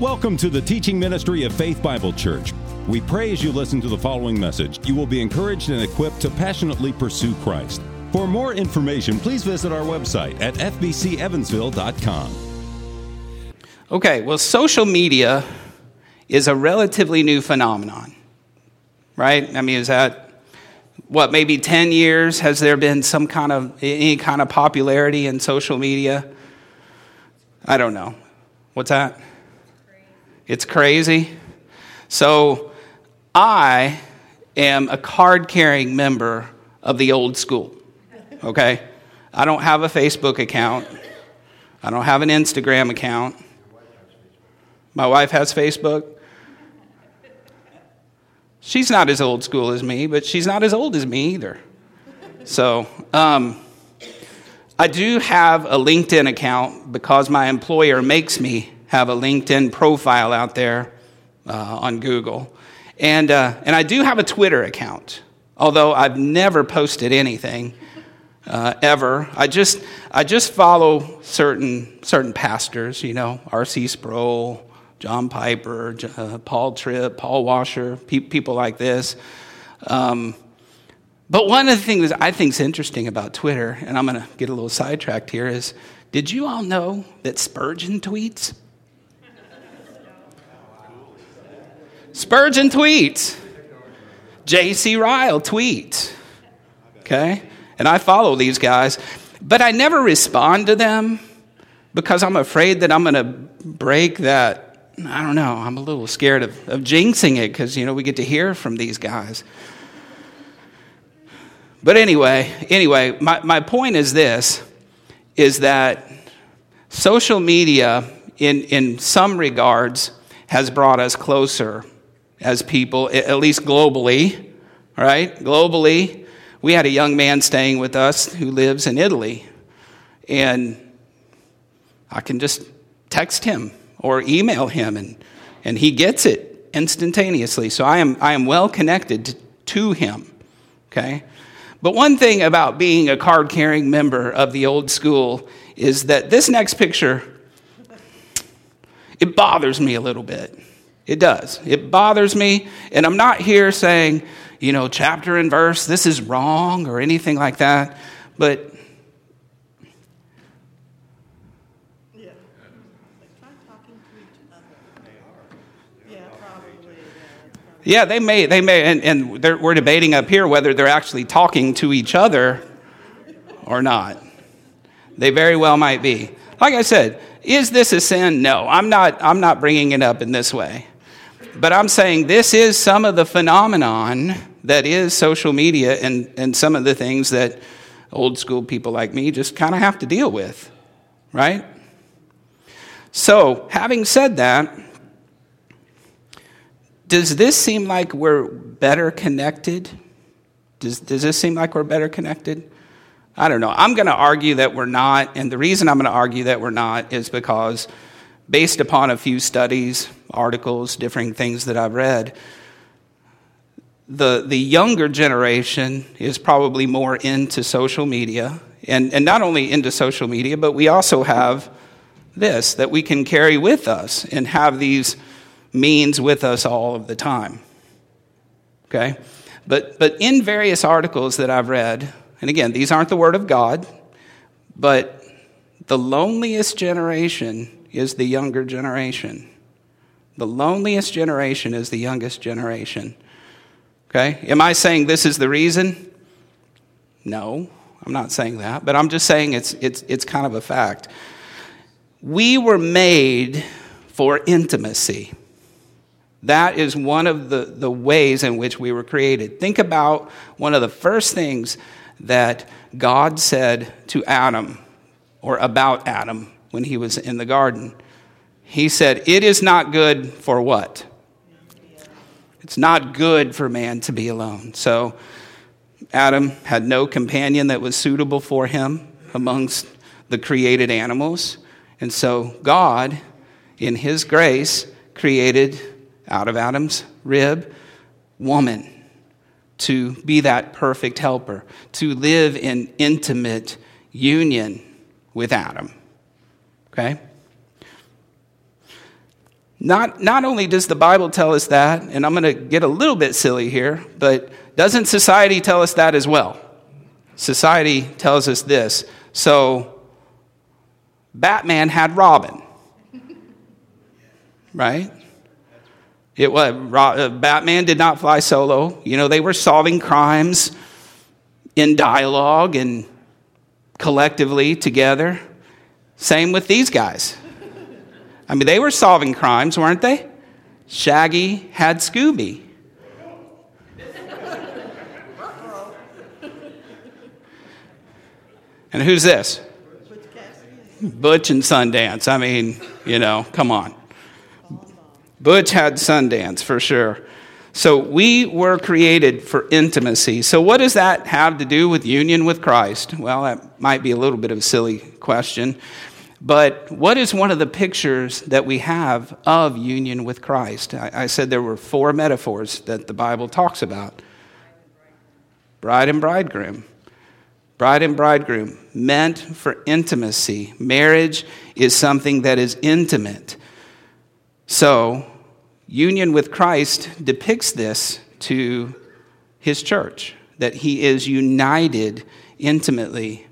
Welcome to the teaching ministry of Faith Bible Church. We pray as you listen to the following message, you will be encouraged and equipped to passionately pursue Christ. For more information, please visit our website at fbcevansville.com. Okay, well, social media is a relatively new phenomenon, right? I mean, is that what, maybe 10 years? Has there been some kind of, any kind of popularity in social media? I don't know. What's that? It's crazy. So I am a card carrying member of the old school. Okay? I don't have a Facebook account. I don't have an Instagram account. My wife has Facebook. She's not as old school as me, but she's not as old as me either. So, um, I do have a LinkedIn account because my employer makes me have a LinkedIn profile out there uh, on Google. And, uh, and I do have a Twitter account, although I've never posted anything uh, ever. I just, I just follow certain, certain pastors, you know, R.C. Sproul, John Piper, uh, Paul Tripp, Paul Washer, pe- people like this. Um, but one of the things I think is interesting about Twitter, and I'm going to get a little sidetracked here, is did you all know that Spurgeon tweets? Spurgeon tweets. J.C. Ryle tweets. Okay? And I follow these guys, but I never respond to them because I'm afraid that I'm going to break that. I don't know. I'm a little scared of, of jinxing it because, you know, we get to hear from these guys. But anyway, anyway, my, my point is this is that social media, in, in some regards, has brought us closer as people, at least globally, right? Globally, we had a young man staying with us who lives in Italy, and I can just text him or email him, and, and he gets it instantaneously. So I am, I am well connected to him, okay? But one thing about being a card carrying member of the old school is that this next picture, it bothers me a little bit. It does. It bothers me. And I'm not here saying, you know, chapter and verse, this is wrong or anything like that. But Yeah, yeah, they may, they may, and, and we're debating up here whether they're actually talking to each other or not. They very well might be. Like I said, is this a sin? No, I'm not, I'm not bringing it up in this way. But I'm saying this is some of the phenomenon that is social media and, and some of the things that old school people like me just kind of have to deal with, right? So, having said that, does this seem like we're better connected? Does, does this seem like we're better connected? I don't know. I'm going to argue that we're not. And the reason I'm going to argue that we're not is because, based upon a few studies, articles, different things that I've read, the, the younger generation is probably more into social media. And, and not only into social media, but we also have this that we can carry with us and have these means with us all of the time. Okay? But, but in various articles that I've read, and again, these aren't the Word of God, but the loneliest generation is the younger generation. The loneliest generation is the youngest generation. Okay? Am I saying this is the reason? No, I'm not saying that, but I'm just saying it's, it's, it's kind of a fact. We were made for intimacy. That is one of the, the ways in which we were created. Think about one of the first things that God said to Adam or about Adam when he was in the garden. He said, It is not good for what? It's not good for man to be alone. So Adam had no companion that was suitable for him amongst the created animals. And so God, in his grace, created out of Adam's rib, woman, to be that perfect helper, to live in intimate union with Adam. Okay? Not, not only does the Bible tell us that, and I'm going to get a little bit silly here, but doesn't society tell us that as well? Society tells us this. So, Batman had Robin, right? It was uh, Batman did not fly solo. You know, they were solving crimes in dialogue and collectively together. Same with these guys. I mean, they were solving crimes, weren't they? Shaggy had Scooby. And who's this? Butch and Sundance. I mean, you know, come on. Butch had Sundance for sure. So we were created for intimacy. So what does that have to do with union with Christ? Well, that might be a little bit of a silly question. But what is one of the pictures that we have of union with Christ? I, I said there were four metaphors that the Bible talks about bride and bridegroom. Bride and bridegroom, meant for intimacy. Marriage is something that is intimate. So, union with Christ depicts this to his church, that he is united intimately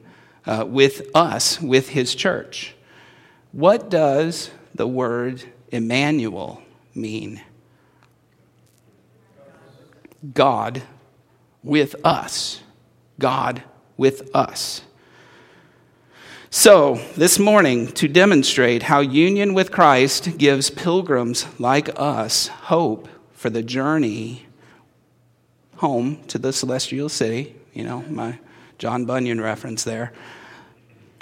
uh, with us, with his church. What does the word Emmanuel mean? God with us. God with us. So, this morning, to demonstrate how union with Christ gives pilgrims like us hope for the journey home to the celestial city, you know, my John Bunyan reference there.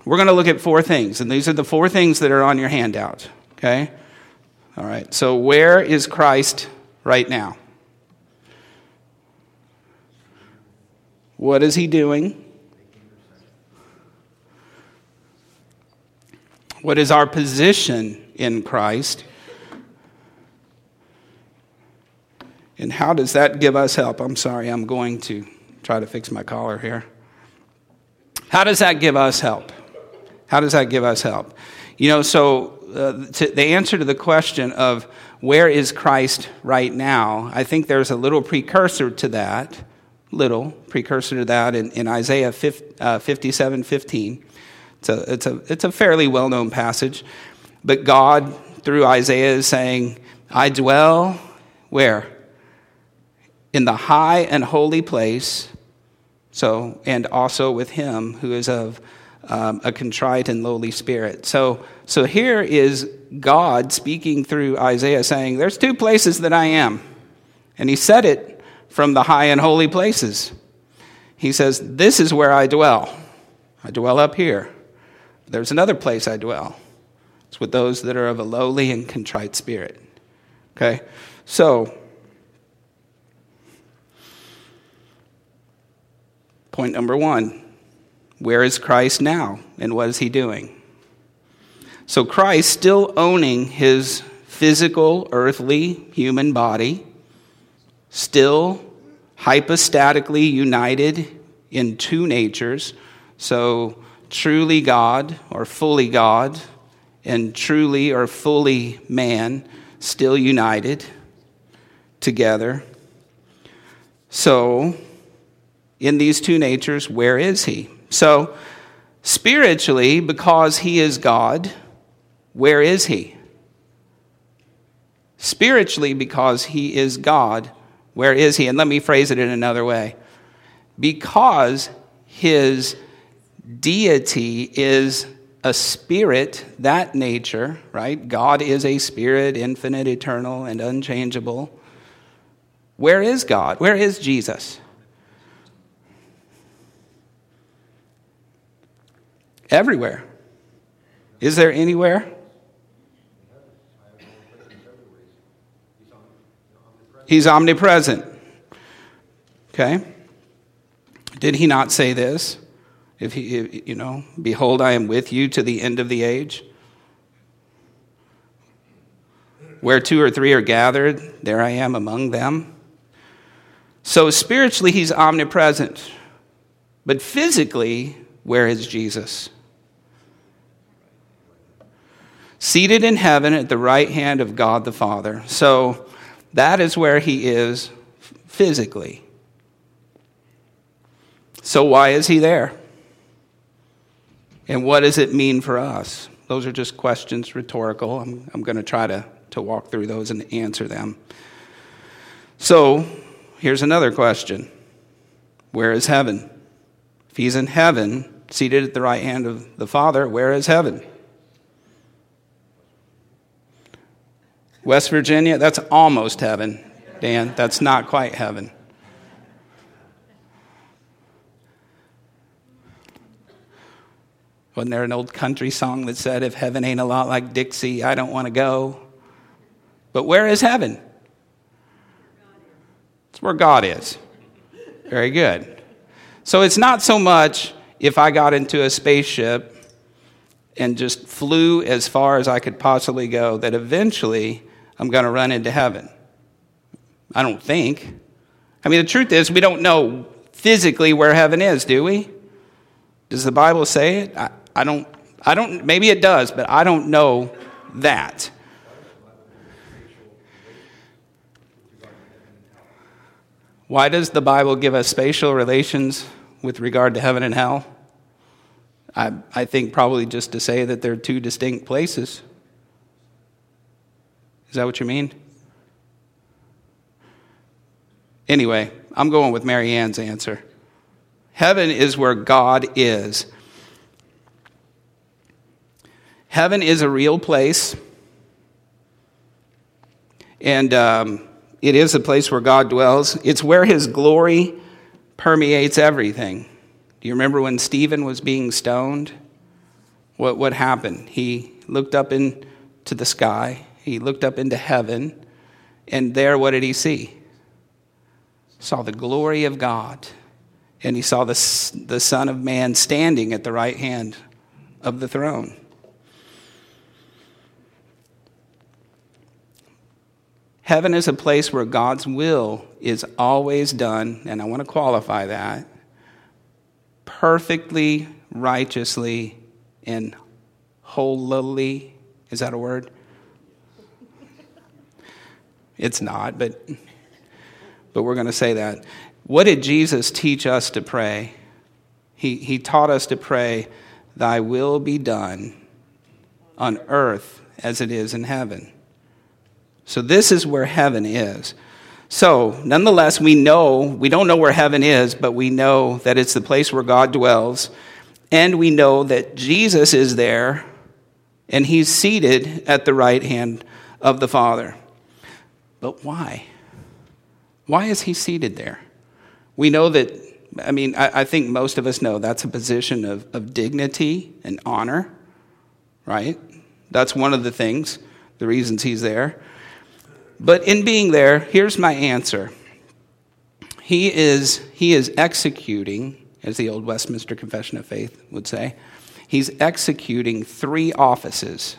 We're going to look at four things, and these are the four things that are on your handout, okay? All right, so where is Christ right now? What is he doing? What is our position in Christ? And how does that give us help? I'm sorry, I'm going to try to fix my collar here. How does that give us help? How does that give us help? You know, so uh, to, the answer to the question of where is Christ right now, I think there's a little precursor to that, little precursor to that in, in Isaiah 50, uh, 57 15. It's a, it's a, it's a fairly well known passage. But God, through Isaiah, is saying, I dwell where? In the high and holy place. So, and also with him who is of um, a contrite and lowly spirit. So, so here is God speaking through Isaiah saying, There's two places that I am. And he said it from the high and holy places. He says, This is where I dwell. I dwell up here. There's another place I dwell. It's with those that are of a lowly and contrite spirit. Okay? So, point number one where is Christ now and what is he doing? So, Christ still owning his physical, earthly, human body, still hypostatically united in two natures. So, truly God or fully God and truly or fully man still united together. So, in these two natures, where is he? So, spiritually, because he is God, where is he? Spiritually, because he is God, where is he? And let me phrase it in another way. Because his deity is a spirit, that nature, right? God is a spirit, infinite, eternal, and unchangeable. Where is God? Where is Jesus? Everywhere. Is there anywhere? He's omnipresent. Okay? Did he not say this? If he, you know, behold, I am with you to the end of the age. Where two or three are gathered, there I am among them. So spiritually, he's omnipresent. But physically, where is Jesus? Seated in heaven at the right hand of God the Father. So that is where he is physically. So, why is he there? And what does it mean for us? Those are just questions, rhetorical. I'm, I'm going to try to, to walk through those and answer them. So, here's another question Where is heaven? If he's in heaven, seated at the right hand of the Father, where is heaven? West Virginia, that's almost heaven, Dan. That's not quite heaven. Wasn't there an old country song that said, If heaven ain't a lot like Dixie, I don't want to go? But where is heaven? It's where God is. Very good. So it's not so much if I got into a spaceship and just flew as far as I could possibly go that eventually I'm going to run into heaven. I don't think. I mean, the truth is, we don't know physically where heaven is, do we? Does the Bible say it? I, I don't. I don't. Maybe it does, but I don't know that. Why does the Bible give us spatial relations with regard to heaven and hell? I, I think probably just to say that they're two distinct places. Is that what you mean? Anyway, I'm going with Mary Ann's answer. Heaven is where God is. Heaven is a real place, and um, it is a place where God dwells. It's where His glory permeates everything. Do you remember when Stephen was being stoned? What, what happened? He looked up into the sky, he looked up into heaven, and there, what did he see? Saw the glory of God, and he saw the, the Son of Man standing at the right hand of the throne. Heaven is a place where God's will is always done, and I want to qualify that perfectly, righteously, and holily. Is that a word? It's not, but, but we're going to say that. What did Jesus teach us to pray? He, he taught us to pray, Thy will be done on earth as it is in heaven. So, this is where heaven is. So, nonetheless, we know, we don't know where heaven is, but we know that it's the place where God dwells. And we know that Jesus is there and he's seated at the right hand of the Father. But why? Why is he seated there? We know that, I mean, I, I think most of us know that's a position of, of dignity and honor, right? That's one of the things, the reasons he's there. But in being there, here's my answer. He is, he is executing, as the old Westminster Confession of Faith would say, he's executing three offices.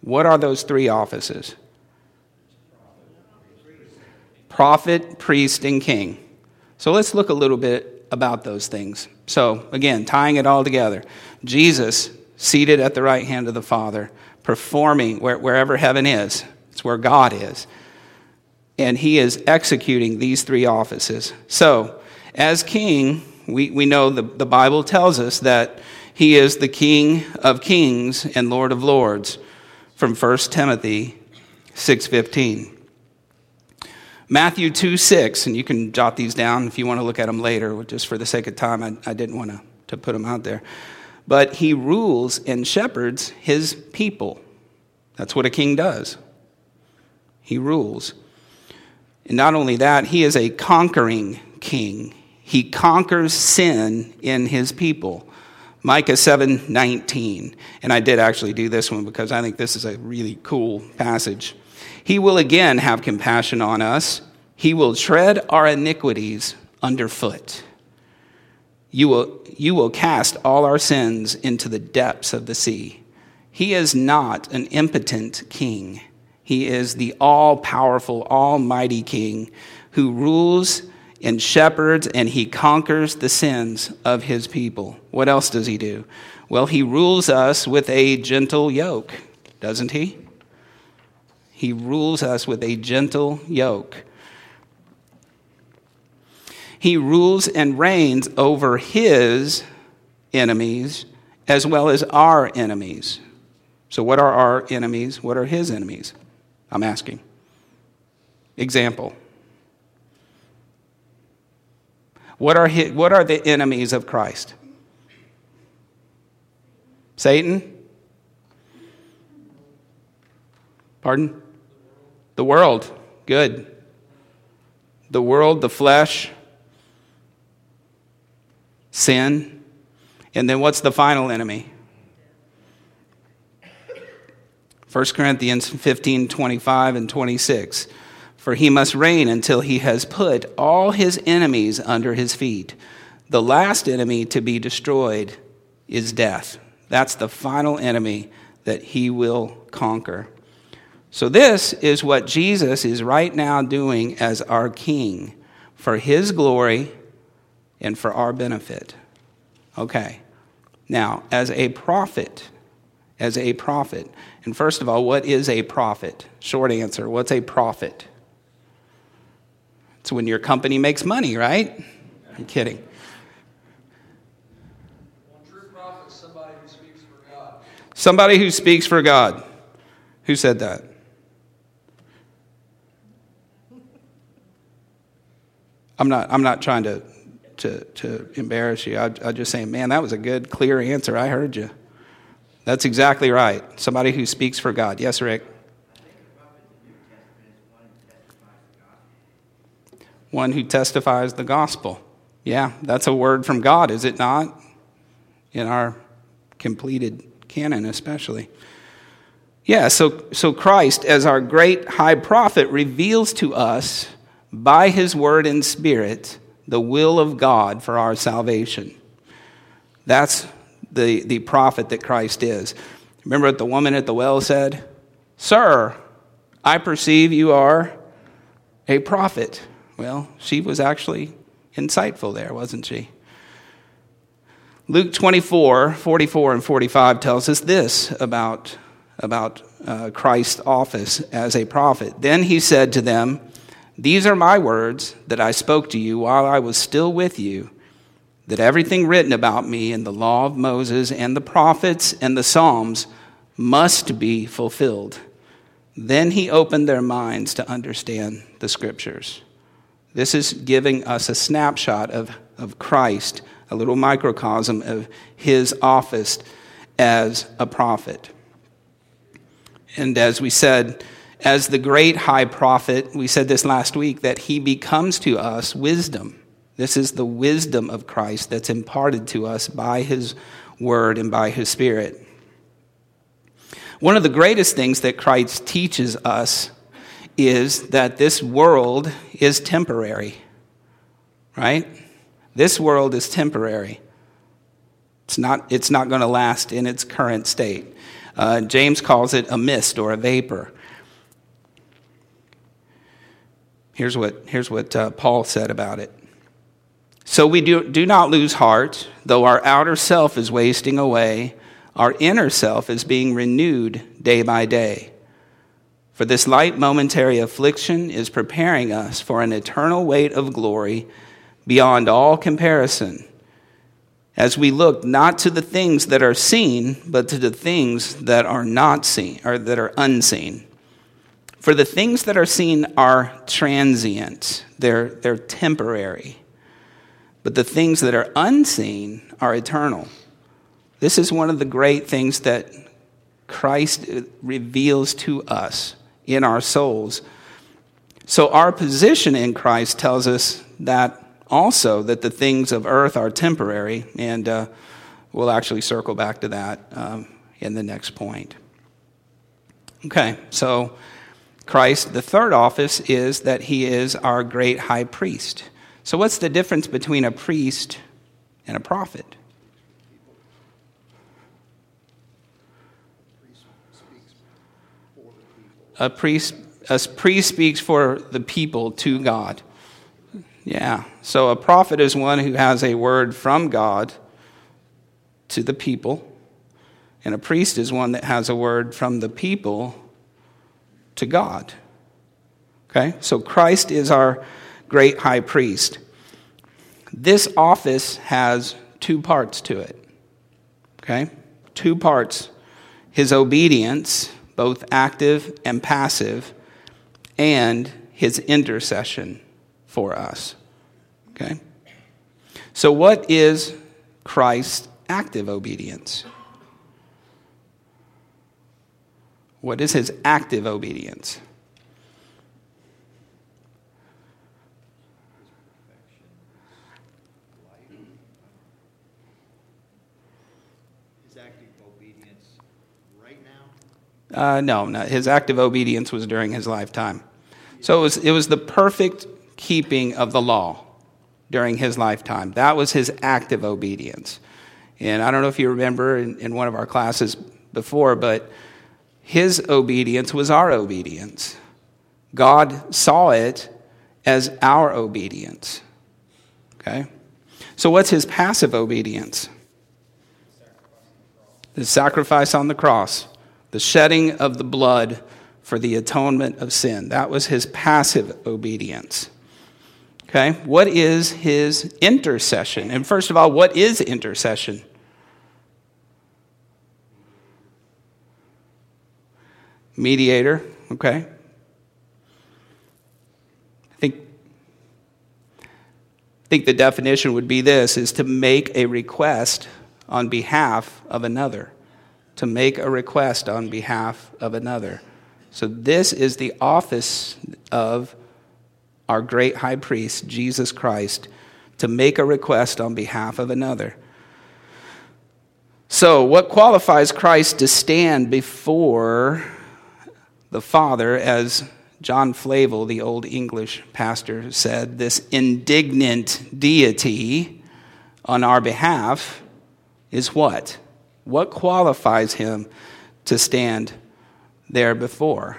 What are those three offices? Prophet, priest, and king. So let's look a little bit about those things. So, again, tying it all together Jesus seated at the right hand of the Father, performing wherever heaven is, it's where God is. And he is executing these three offices. So, as king, we, we know the, the Bible tells us that he is the King of kings and Lord of lords from 1 Timothy 6.15. Matthew 2 6, and you can jot these down if you want to look at them later, just for the sake of time, I, I didn't want to, to put them out there. But he rules and shepherds his people. That's what a king does. He rules. And not only that, he is a conquering king. He conquers sin in his people. Micah 7 19. And I did actually do this one because I think this is a really cool passage. He will again have compassion on us. He will tread our iniquities underfoot. You will, you will cast all our sins into the depths of the sea. He is not an impotent king. He is the all powerful, almighty King who rules and shepherds and he conquers the sins of his people. What else does he do? Well, he rules us with a gentle yoke. doesn't he? He rules us with a gentle yoke. He rules and reigns over his enemies as well as our enemies. So, what are our enemies? What are his enemies? I'm asking. Example. What are, his, what are the enemies of Christ? Satan? Pardon? The world. Good. The world, the flesh, sin. And then what's the final enemy? 1 Corinthians 15 25 and 26. For he must reign until he has put all his enemies under his feet. The last enemy to be destroyed is death. That's the final enemy that he will conquer. So, this is what Jesus is right now doing as our King for his glory and for our benefit. Okay. Now, as a prophet, as a prophet, and first of all, what is a prophet? Short answer what's a prophet? It's when your company makes money, right? I'm kidding. One true prophet is somebody who speaks for God. Somebody who speaks for God. Who said that? I'm not, I'm not trying to, to, to embarrass you. I, I'm just saying, man, that was a good, clear answer. I heard you. That's exactly right. Somebody who speaks for God. Yes, Rick? One who testifies the gospel. Yeah, that's a word from God, is it not? In our completed canon, especially. Yeah, so, so Christ, as our great high prophet, reveals to us by his word and spirit the will of God for our salvation. That's the, the prophet that Christ is. Remember what the woman at the well said? Sir, I perceive you are a prophet. Well, she was actually insightful there, wasn't she? Luke 24, 44, and 45 tells us this about, about uh, Christ's office as a prophet. Then he said to them, These are my words that I spoke to you while I was still with you that everything written about me in the law of Moses and the prophets and the Psalms must be fulfilled. Then he opened their minds to understand the scriptures. This is giving us a snapshot of, of Christ, a little microcosm of his office as a prophet. And as we said, as the great high prophet, we said this last week, that he becomes to us wisdom this is the wisdom of Christ that's imparted to us by his word and by his spirit. One of the greatest things that Christ teaches us is that this world is temporary, right? This world is temporary. It's not, it's not going to last in its current state. Uh, James calls it a mist or a vapor. Here's what, here's what uh, Paul said about it. So we do, do not lose heart, though our outer self is wasting away, our inner self is being renewed day by day. For this light momentary affliction is preparing us for an eternal weight of glory beyond all comparison, as we look not to the things that are seen, but to the things that are not seen, or that are unseen. For the things that are seen are transient, they're, they're temporary but the things that are unseen are eternal. This is one of the great things that Christ reveals to us in our souls. So, our position in Christ tells us that also that the things of earth are temporary, and uh, we'll actually circle back to that um, in the next point. Okay, so Christ, the third office is that he is our great high priest. So, what's the difference between a priest and a prophet? A priest, a priest speaks for the people to God. Yeah. So a prophet is one who has a word from God to the people. And a priest is one that has a word from the people to God. Okay? So Christ is our great high priest. This office has two parts to it. Okay? Two parts his obedience, both active and passive, and his intercession for us. Okay? So, what is Christ's active obedience? What is his active obedience? Uh, no, no, his active obedience was during his lifetime. So it was, it was the perfect keeping of the law during his lifetime. That was his active obedience. And I don't know if you remember in, in one of our classes before, but his obedience was our obedience. God saw it as our obedience. Okay? So, what's his passive obedience? The sacrifice on the cross the shedding of the blood for the atonement of sin. That was his passive obedience. Okay, what is his intercession? And first of all, what is intercession? Mediator, okay. I think, think the definition would be this is to make a request on behalf of another to make a request on behalf of another. So, this is the office of our great high priest, Jesus Christ, to make a request on behalf of another. So, what qualifies Christ to stand before the Father, as John Flavel, the old English pastor, said, this indignant deity on our behalf is what? What qualifies him to stand there before?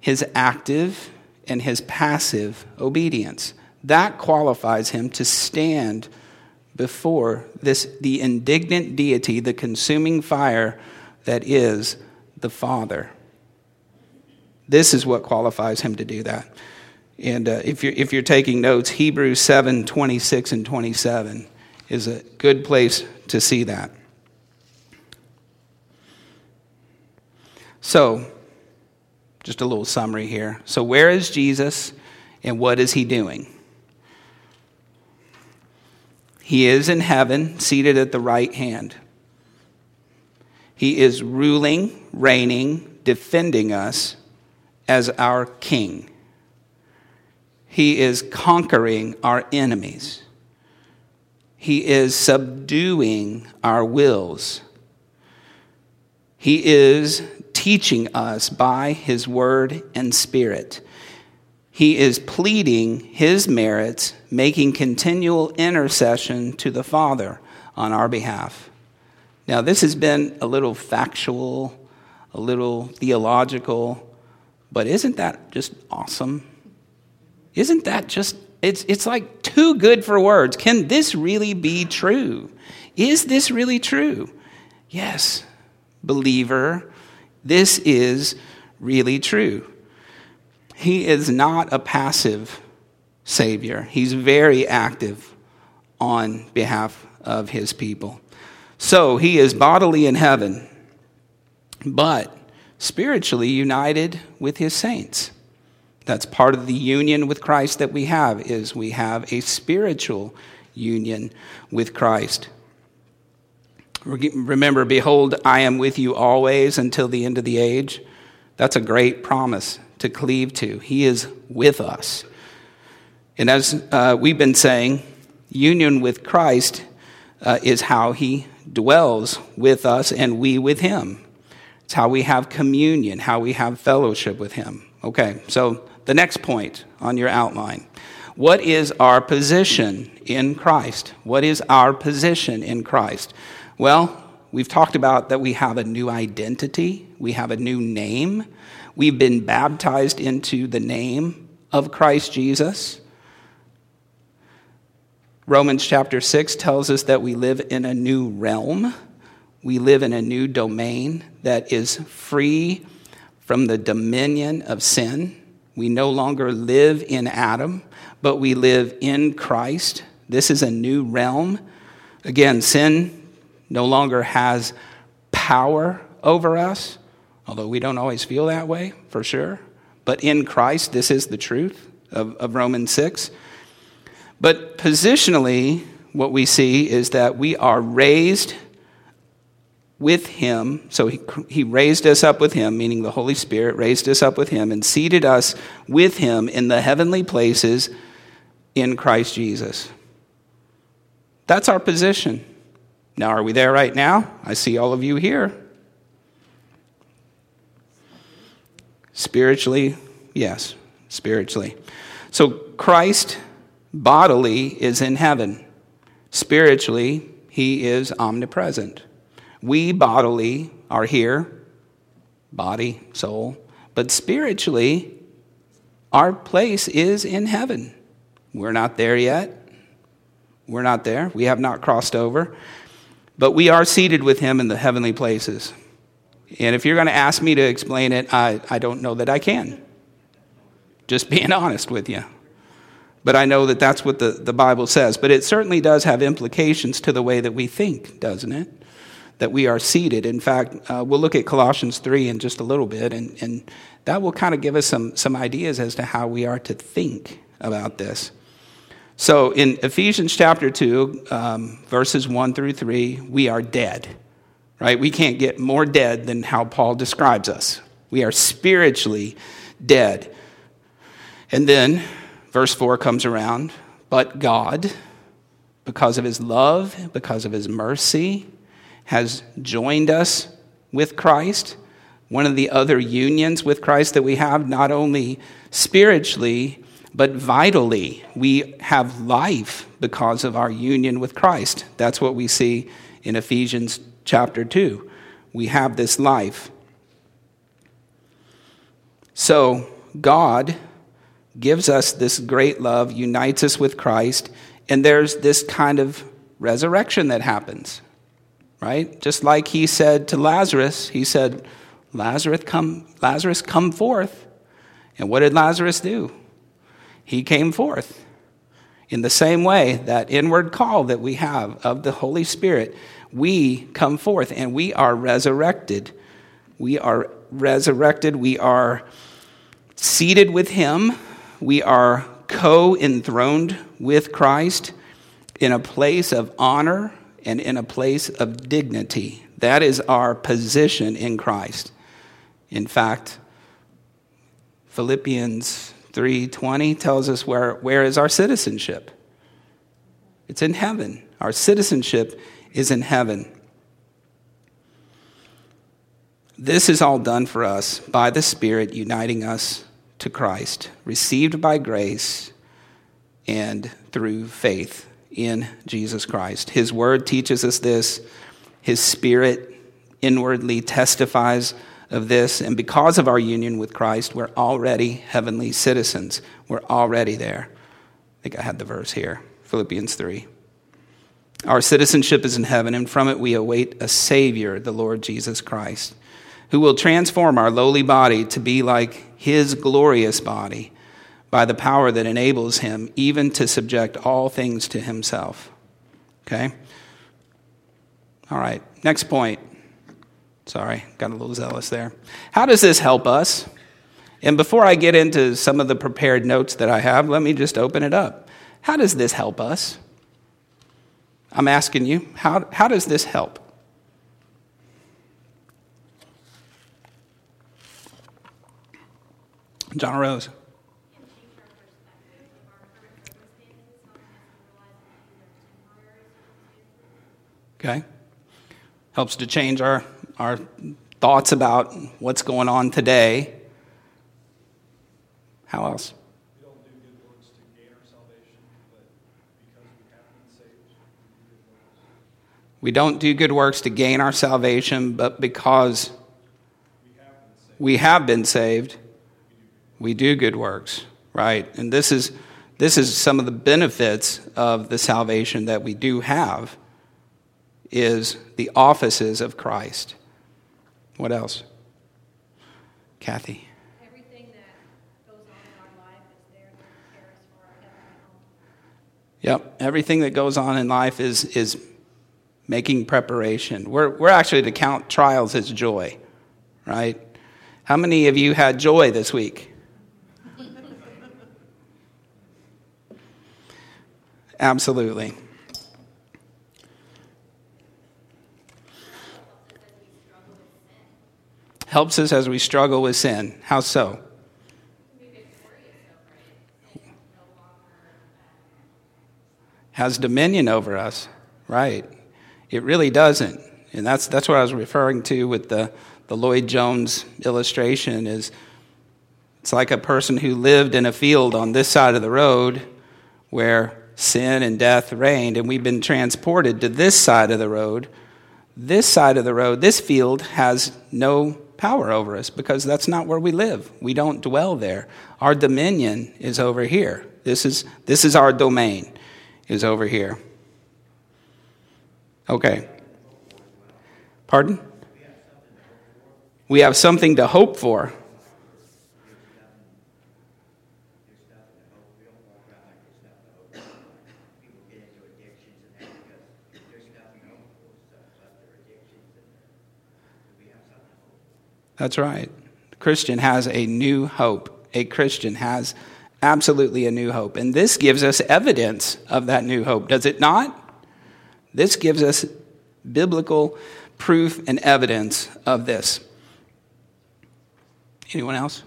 His active and his passive obedience. That qualifies him to stand before this the indignant deity, the consuming fire that is the Father. This is what qualifies him to do that. And uh, if, you're, if you're taking notes, Hebrews 7 26 and 27 is a good place to see that. So, just a little summary here. So, where is Jesus and what is he doing? He is in heaven, seated at the right hand. He is ruling, reigning, defending us as our king. He is conquering our enemies. He is subduing our wills. He is teaching us by his word and spirit. He is pleading his merits, making continual intercession to the Father on our behalf. Now, this has been a little factual, a little theological, but isn't that just awesome? Isn't that just, it's, it's like too good for words. Can this really be true? Is this really true? Yes, believer, this is really true. He is not a passive Savior, He's very active on behalf of His people. So He is bodily in heaven, but spiritually united with His saints. That's part of the union with Christ that we have is we have a spiritual union with Christ. Remember, behold, I am with you always until the end of the age. That's a great promise to cleave to. He is with us. And as uh, we've been saying, union with Christ uh, is how he dwells with us and we with him. It's how we have communion, how we have fellowship with him. Okay, so the next point on your outline. What is our position in Christ? What is our position in Christ? Well, we've talked about that we have a new identity, we have a new name. We've been baptized into the name of Christ Jesus. Romans chapter 6 tells us that we live in a new realm. We live in a new domain that is free from the dominion of sin. We no longer live in Adam, but we live in Christ. This is a new realm. Again, sin no longer has power over us, although we don't always feel that way, for sure. But in Christ, this is the truth of, of Romans 6. But positionally, what we see is that we are raised with him. So he, he raised us up with him, meaning the Holy Spirit raised us up with him and seated us with him in the heavenly places in Christ Jesus. That's our position. Now, are we there right now? I see all of you here. Spiritually, yes, spiritually. So Christ bodily is in heaven. Spiritually, he is omnipresent. We bodily are here, body, soul, but spiritually, our place is in heaven. We're not there yet. We're not there. We have not crossed over. But we are seated with him in the heavenly places. And if you're going to ask me to explain it, I, I don't know that I can. Just being honest with you. But I know that that's what the, the Bible says. But it certainly does have implications to the way that we think, doesn't it? That we are seated. In fact, uh, we'll look at Colossians 3 in just a little bit, and, and that will kind of give us some, some ideas as to how we are to think about this. So in Ephesians chapter 2, um, verses 1 through 3, we are dead, right? We can't get more dead than how Paul describes us. We are spiritually dead. And then verse 4 comes around, but God, because of his love, because of his mercy, has joined us with Christ. One of the other unions with Christ that we have, not only spiritually, but vitally, we have life because of our union with Christ. That's what we see in Ephesians chapter 2. We have this life. So, God gives us this great love, unites us with Christ, and there's this kind of resurrection that happens, right? Just like he said to Lazarus, he said, Lazarus, come, Lazarus, come forth. And what did Lazarus do? He came forth. In the same way, that inward call that we have of the Holy Spirit, we come forth and we are resurrected. We are resurrected. We are seated with Him we are co enthroned with Christ in a place of honor and in a place of dignity. That is our position in Christ. In fact, Philippians 3:20 tells us where, where is our citizenship? It's in heaven. Our citizenship is in heaven. This is all done for us by the Spirit uniting us to Christ, received by grace and through faith in Jesus Christ. His word teaches us this, His spirit inwardly testifies of this, and because of our union with Christ, we're already heavenly citizens. We're already there. I think I had the verse here Philippians 3. Our citizenship is in heaven, and from it we await a Savior, the Lord Jesus Christ who will transform our lowly body to be like his glorious body by the power that enables him even to subject all things to himself. Okay? All right, next point. Sorry, got a little zealous there. How does this help us? And before I get into some of the prepared notes that I have, let me just open it up. How does this help us? I'm asking you, how, how does this help? John Rose. Okay. Helps to change our, our thoughts about what's going on today. How else? We don't do good works to gain our salvation, but because we have been saved, we do good works, right? And this is, this is some of the benefits of the salvation that we do have is the offices of Christ. What else? Kathy. Everything that goes on in our life is there to prepare us for our heavenly home. Yep, everything that goes on in life is, is making preparation. We're, we're actually to count trials as joy, right? How many of you had joy this week? Absolutely. Helps us as we struggle with sin. How so? Has dominion over us, right? It really doesn't. And that's, that's what I was referring to with the, the Lloyd Jones illustration is it's like a person who lived in a field on this side of the road where sin and death reigned, and we've been transported to this side of the road. This side of the road, this field has no power over us because that's not where we live. We don't dwell there. Our dominion is over here. This is, this is our domain, is over here. Okay. Pardon? We have something to hope for. That's right. Christian has a new hope. A Christian has absolutely a new hope. And this gives us evidence of that new hope, does it not? This gives us biblical proof and evidence of this. Anyone else?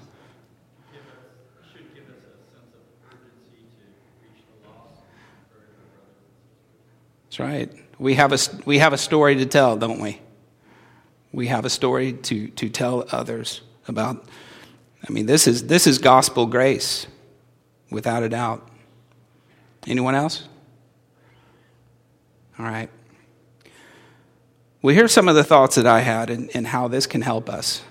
That's right. We have a, we have a story to tell, don't we? We have a story to, to tell others about. I mean, this is, this is gospel grace, without a doubt. Anyone else? All right. Well, here's some of the thoughts that I had and, how this can help us.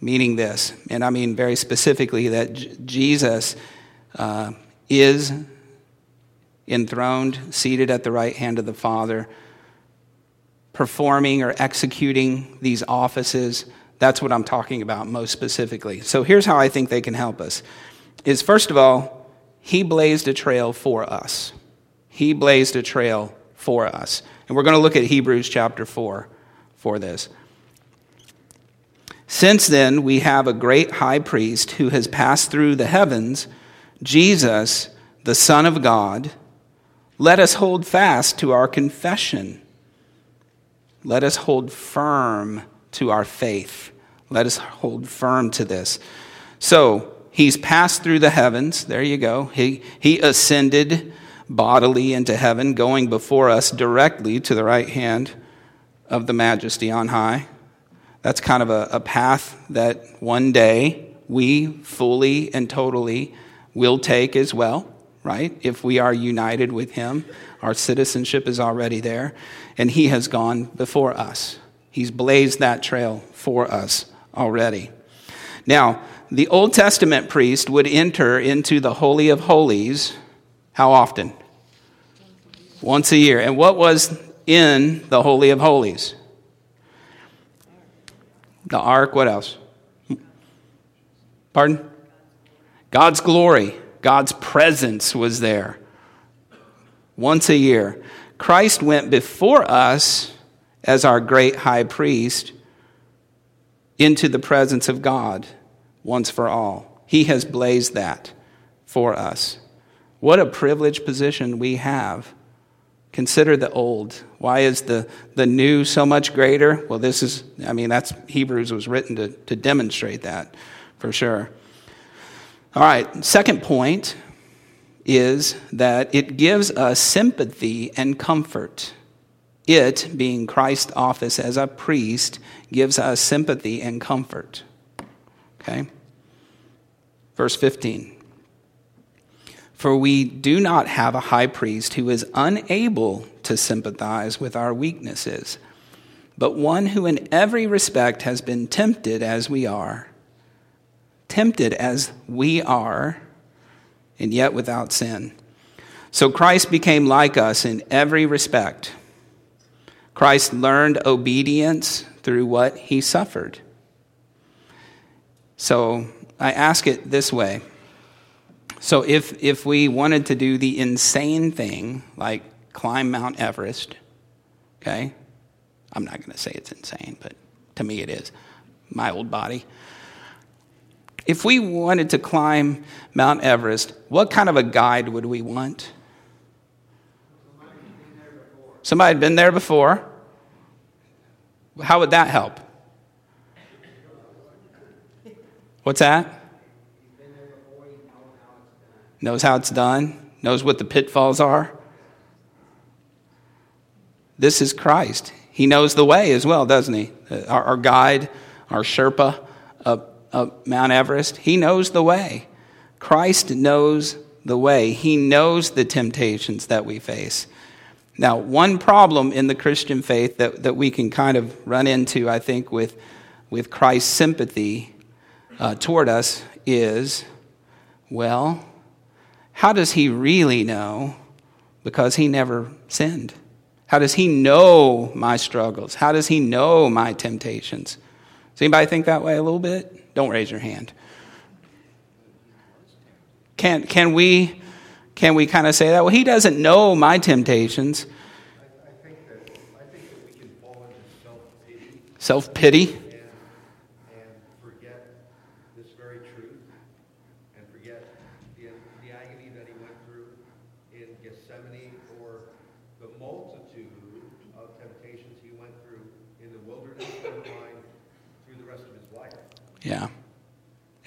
Meaning this, and I mean very specifically that J- Jesus uh, is enthroned, seated at the right hand of the Father, performing or executing these offices. That's what I'm talking about most specifically. So here's how I think they can help us. Is first of all, he blazed a trail for us. He blazed a trail for us. And we're going to look at Hebrews chapter 4 for this. Since then, we have a great high priest who has passed through the heavens, Jesus, the Son of God. Let us hold fast to our confession. Let us hold firm to our faith. Let us hold firm to this. So, he's passed through the heavens. There you go. He, he ascended bodily into heaven, going before us directly to the right hand of the majesty on high. That's kind of a, a path that one day we fully and totally will take as well, right? If we are united with Him, our citizenship is already there, and He has gone before us. He's blazed that trail for us already. Now, the Old Testament priest would enter into the Holy of Holies how often? Once a year. And what was in the Holy of Holies. The ark, what else? Pardon? God's glory, God's presence was there once a year. Christ went before us as our great high priest into the presence of God once for all. He has blazed that for us. What a privileged position we have Consider the old. Why is the, the new so much greater? Well, this is, I mean, that's Hebrews was written to, to demonstrate that for sure. All right, second point is that it gives us sympathy and comfort. It, being Christ's office as a priest, gives us sympathy and comfort. Okay? Verse 15. For we do not have a high priest who is unable to sympathize with our weaknesses, but one who in every respect has been tempted as we are. Tempted as we are, and yet without sin. So Christ became like us in every respect. Christ learned obedience through what he suffered. So I ask it this way. So if, if we wanted to do the insane thing, like climb Mount Everest, okay? I'm not going to say it's insane, but to me it is. My old body. If we wanted to climb Mount Everest, what kind of a guide would we want? Somebody had been there before. How would that help? What's that? Knows how it's done, knows what the pitfalls are. This is Christ. He knows the way as well, doesn't he? Our, our guide, our Sherpa up, up Mount Everest, he knows the way. Christ knows the way. He knows the temptations that we face. Now, one problem in the Christian faith that, that we can kind of run into, I think, with, with Christ's sympathy uh, toward us is well, how does he really know? Because he never sinned. How does he know my struggles? How does he know my temptations? Does anybody think that way a little bit? Don't raise your hand. Can, can we can we kind of say that? Well, he doesn't know my temptations. I, think that I think that I think that we can fall into self pity Self pity. and and forget this very truth and forget the the agony that he went through in Gethsemane or the multitude of temptations he went through in the wilderness and mine through the rest of his life. Yeah.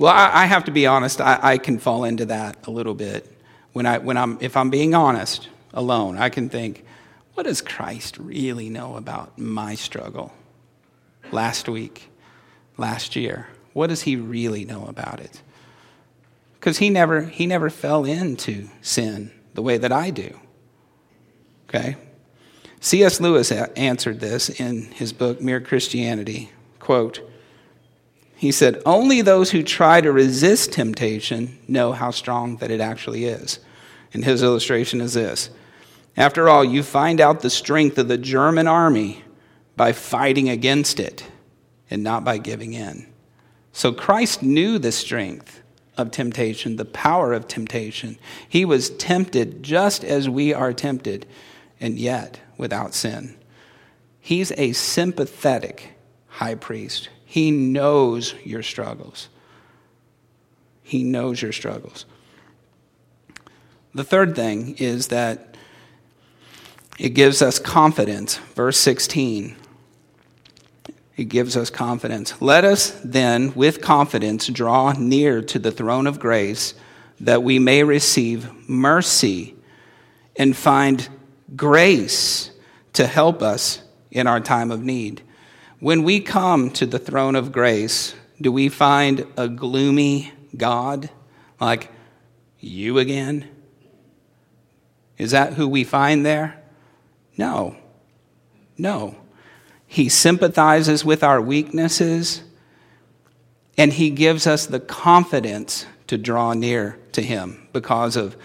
Well, I, I have to be honest, I, I can fall into that a little bit. When I when I'm if I'm being honest alone, I can think, what does Christ really know about my struggle? Last week, last year. What does he really know about it? Because he never he never fell into sin the way that I do. Okay? C.S. Lewis answered this in his book, Mere Christianity. Quote, he said, Only those who try to resist temptation know how strong that it actually is. And his illustration is this After all, you find out the strength of the German army by fighting against it and not by giving in. So Christ knew the strength of temptation, the power of temptation. He was tempted just as we are tempted, and yet without sin. He's a sympathetic high priest. He knows your struggles. He knows your struggles. The third thing is that it gives us confidence. Verse 16. It gives us confidence. Let us then, with confidence, draw near to the throne of grace that we may receive mercy and find grace to help us in our time of need. When we come to the throne of grace, do we find a gloomy God like you again? Is that who we find there? No. No. He sympathizes with our weaknesses and he gives us the confidence to draw near to him because of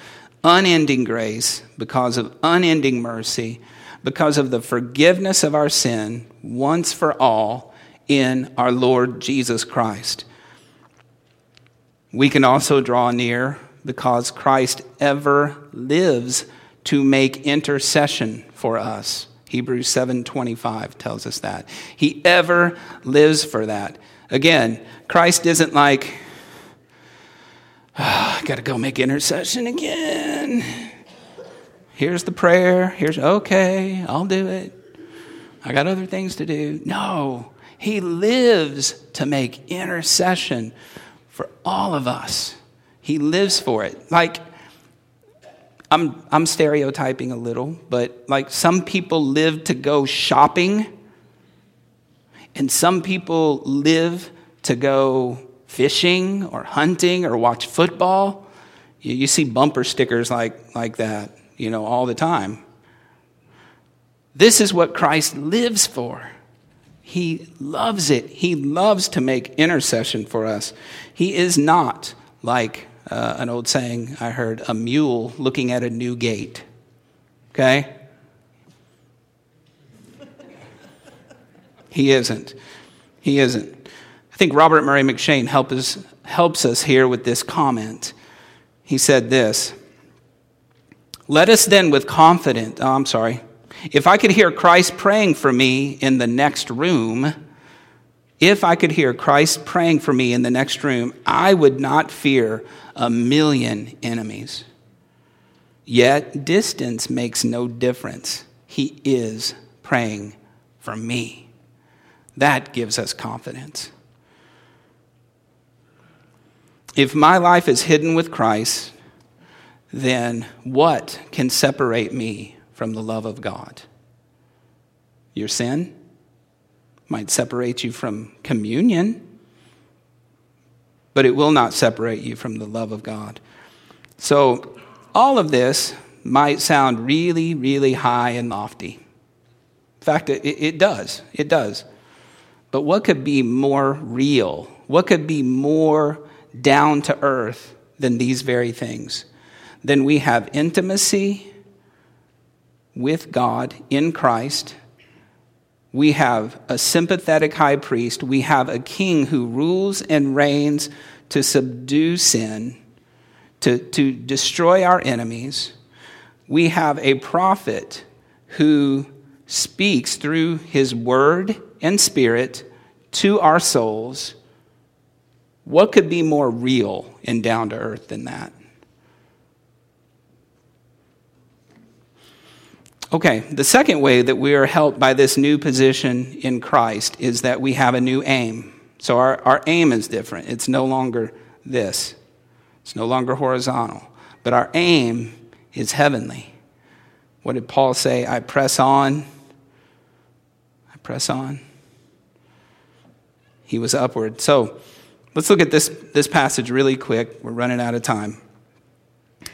unending grace, because of unending mercy, because of the forgiveness of our sin once for all in our Lord Jesus Christ. We can also draw near because Christ ever lives to make intercession for us. Hebrews 7:25 tells us that. He ever lives for that. Again, Christ isn't like oh, I got to go make intercession again. Here's the prayer. Here's okay, I'll do it. I got other things to do. No, he lives to make intercession for all of us. He lives for it. Like I'm, I'm stereotyping a little, but like some people live to go shopping, and some people live to go fishing or hunting or watch football. You, you see bumper stickers like, like that, you know, all the time. This is what Christ lives for. He loves it. He loves to make intercession for us. He is not like uh, an old saying I heard a mule looking at a new gate. Okay? He isn't. He isn't. I think Robert Murray M'Cheyne help us, helps us here with this comment. He said this Let us then with confidence, oh, I'm sorry. If I could hear Christ praying for me in the next room, if I could hear Christ praying for me in the next room, I would not fear a million enemies. Yet distance makes no difference. He is praying for me. That gives us confidence. If my life is hidden with Christ, then what can separate me from the love of God? Your sin might separate you from communion but it will not separate you from the love of God. So, all of this might sound really, really high and lofty. In fact, it, it does. It does. But what could be more real? What could be more down to earth than these very things? Then we have intimacy with God in Christ we have a sympathetic high priest. We have a king who rules and reigns to subdue sin, to, to destroy our enemies. We have a prophet who speaks through his word and spirit to our souls. What could be more real and down to earth than that? Okay, the second way that we are helped by this new position in Christ is that we have a new aim. So our, our aim is different. It's no longer this, it's no longer horizontal, but our aim is heavenly. What did Paul say? I press on. I press on. He was upward. So let's look at this, this passage really quick. We're running out of time.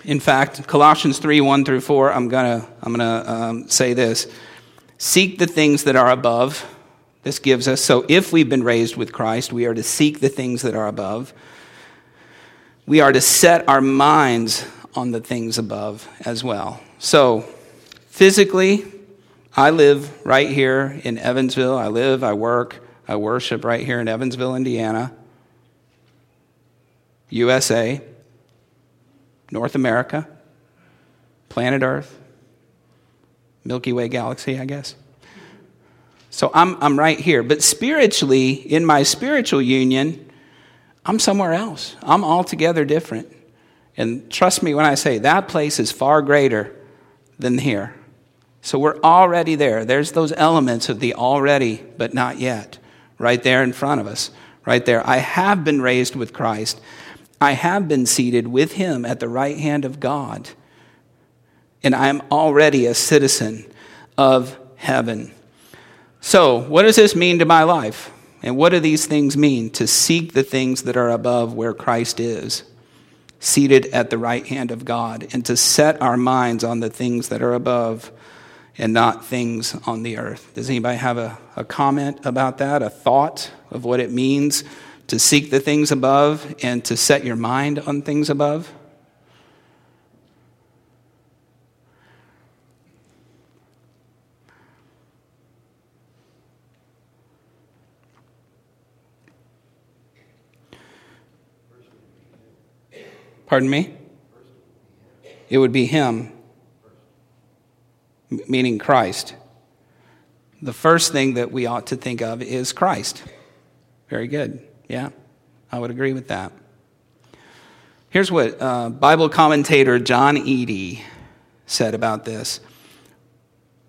In fact, Colossians 3 1 through 4, I'm going to I'm to um, say this Seek the things that are above. This gives us, so if we've been raised with Christ, we are to seek the things that are above. We are to set our minds on the things above as well. So, physically, I live right here in Evansville. I live, I work, I worship right here in Evansville, Indiana, USA. North America, planet Earth, Milky Way galaxy, I guess. So I'm, I'm right here. But spiritually, in my spiritual union, I'm somewhere else. I'm altogether different. And trust me when I say that place is far greater than here. So we're already there. There's those elements of the already, but not yet, right there in front of us, right there. I have been raised with Christ. I have been seated with him at the right hand of God, and I am already a citizen of heaven. So, what does this mean to my life? And what do these things mean? To seek the things that are above where Christ is, seated at the right hand of God, and to set our minds on the things that are above and not things on the earth. Does anybody have a, a comment about that, a thought of what it means to seek the things above and to set your mind on things above? Pardon me? It would be Him, meaning Christ. The first thing that we ought to think of is Christ. Very good. Yeah, I would agree with that. Here's what uh, Bible commentator John Eadie said about this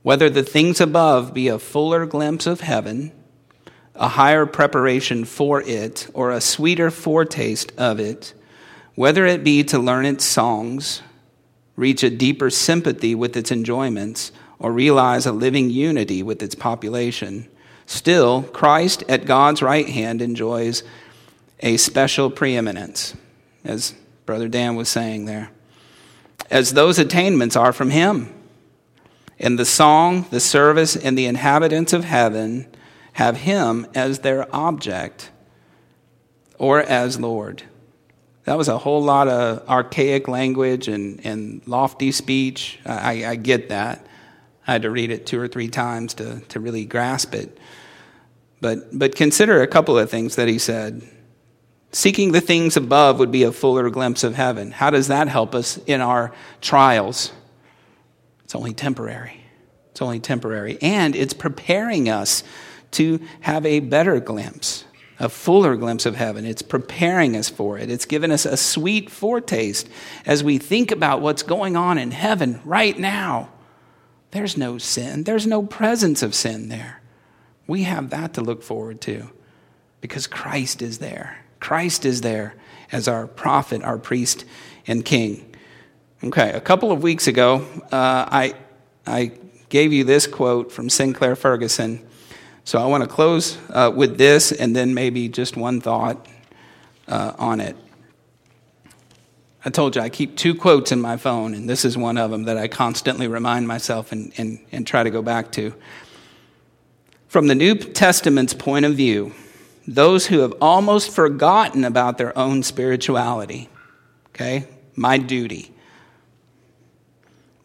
Whether the things above be a fuller glimpse of heaven, a higher preparation for it, or a sweeter foretaste of it, whether it be to learn its songs, reach a deeper sympathy with its enjoyments, or realize a living unity with its population. Still, Christ at God's right hand enjoys a special preeminence, as Brother Dan was saying there, as those attainments are from Him. And the song, the service, and the inhabitants of heaven have Him as their object or as Lord. That was a whole lot of archaic language and, and lofty speech. I, I get that. I had to read it two or three times to, to really grasp it. But, but consider a couple of things that he said. Seeking the things above would be a fuller glimpse of heaven. How does that help us in our trials? It's only temporary. It's only temporary. And it's preparing us to have a better glimpse, a fuller glimpse of heaven. It's preparing us for it. It's given us a sweet foretaste as we think about what's going on in heaven right now. There's no sin, there's no presence of sin there. We have that to look forward to because Christ is there. Christ is there as our prophet, our priest, and king. Okay, a couple of weeks ago, uh, I, I gave you this quote from Sinclair Ferguson. So I want to close uh, with this and then maybe just one thought uh, on it. I told you I keep two quotes in my phone, and this is one of them that I constantly remind myself and, and, and try to go back to. From the New Testament's point of view, those who have almost forgotten about their own spirituality, okay, my duty,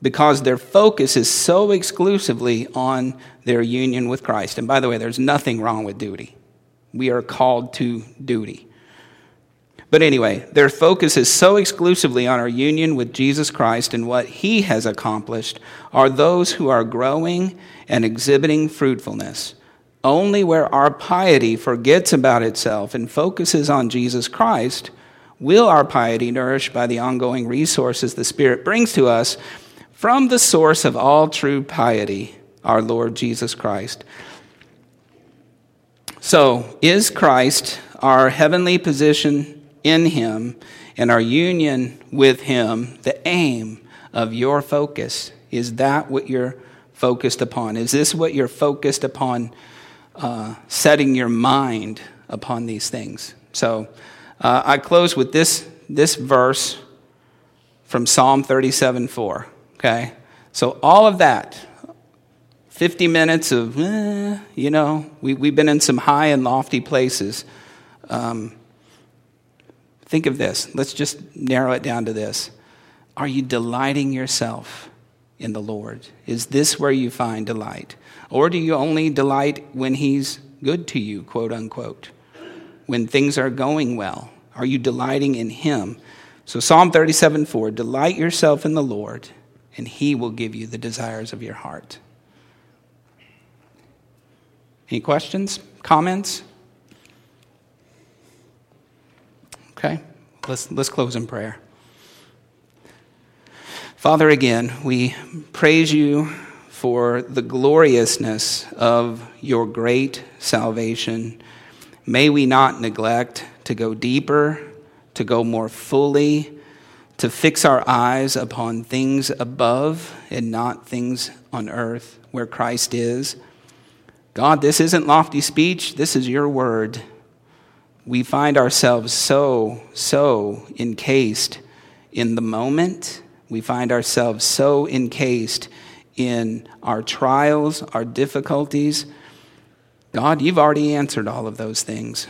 because their focus is so exclusively on their union with Christ. And by the way, there's nothing wrong with duty. We are called to duty. But anyway, their focus is so exclusively on our union with Jesus Christ and what he has accomplished are those who are growing and exhibiting fruitfulness. Only where our piety forgets about itself and focuses on Jesus Christ will our piety, nourished by the ongoing resources the Spirit brings to us from the source of all true piety, our Lord Jesus Christ. So, is Christ our heavenly position in Him and our union with Him the aim of your focus? Is that what you're focused upon? Is this what you're focused upon, uh, setting your mind upon these things? So uh, I close with this, this verse from Psalm 37 4. Okay? So all of that, 50 minutes of, eh, you know, we, we've been in some high and lofty places. Um, Think of this. Let's just narrow it down to this. Are you delighting yourself in the Lord? Is this where you find delight? Or do you only delight when He's good to you, quote unquote? When things are going well? Are you delighting in Him? So, Psalm 37 4 Delight yourself in the Lord, and He will give you the desires of your heart. Any questions? Comments? Okay? Let's, let's close in prayer. Father, again, we praise you for the gloriousness of your great salvation. May we not neglect to go deeper, to go more fully, to fix our eyes upon things above and not things on earth where Christ is. God, this isn't lofty speech, this is your word we find ourselves so, so encased in the moment. We find ourselves so encased in our trials, our difficulties. God, you've already answered all of those things.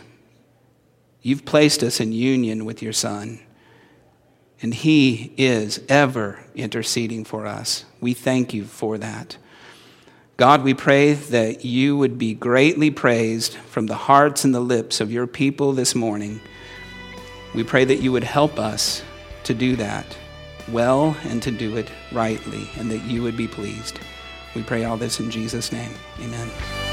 You've placed us in union with your Son, and He is ever interceding for us. We thank you for that. God, we pray that you would be greatly praised from the hearts and the lips of your people this morning. We pray that you would help us to do that well and to do it rightly, and that you would be pleased. We pray all this in Jesus' name. Amen.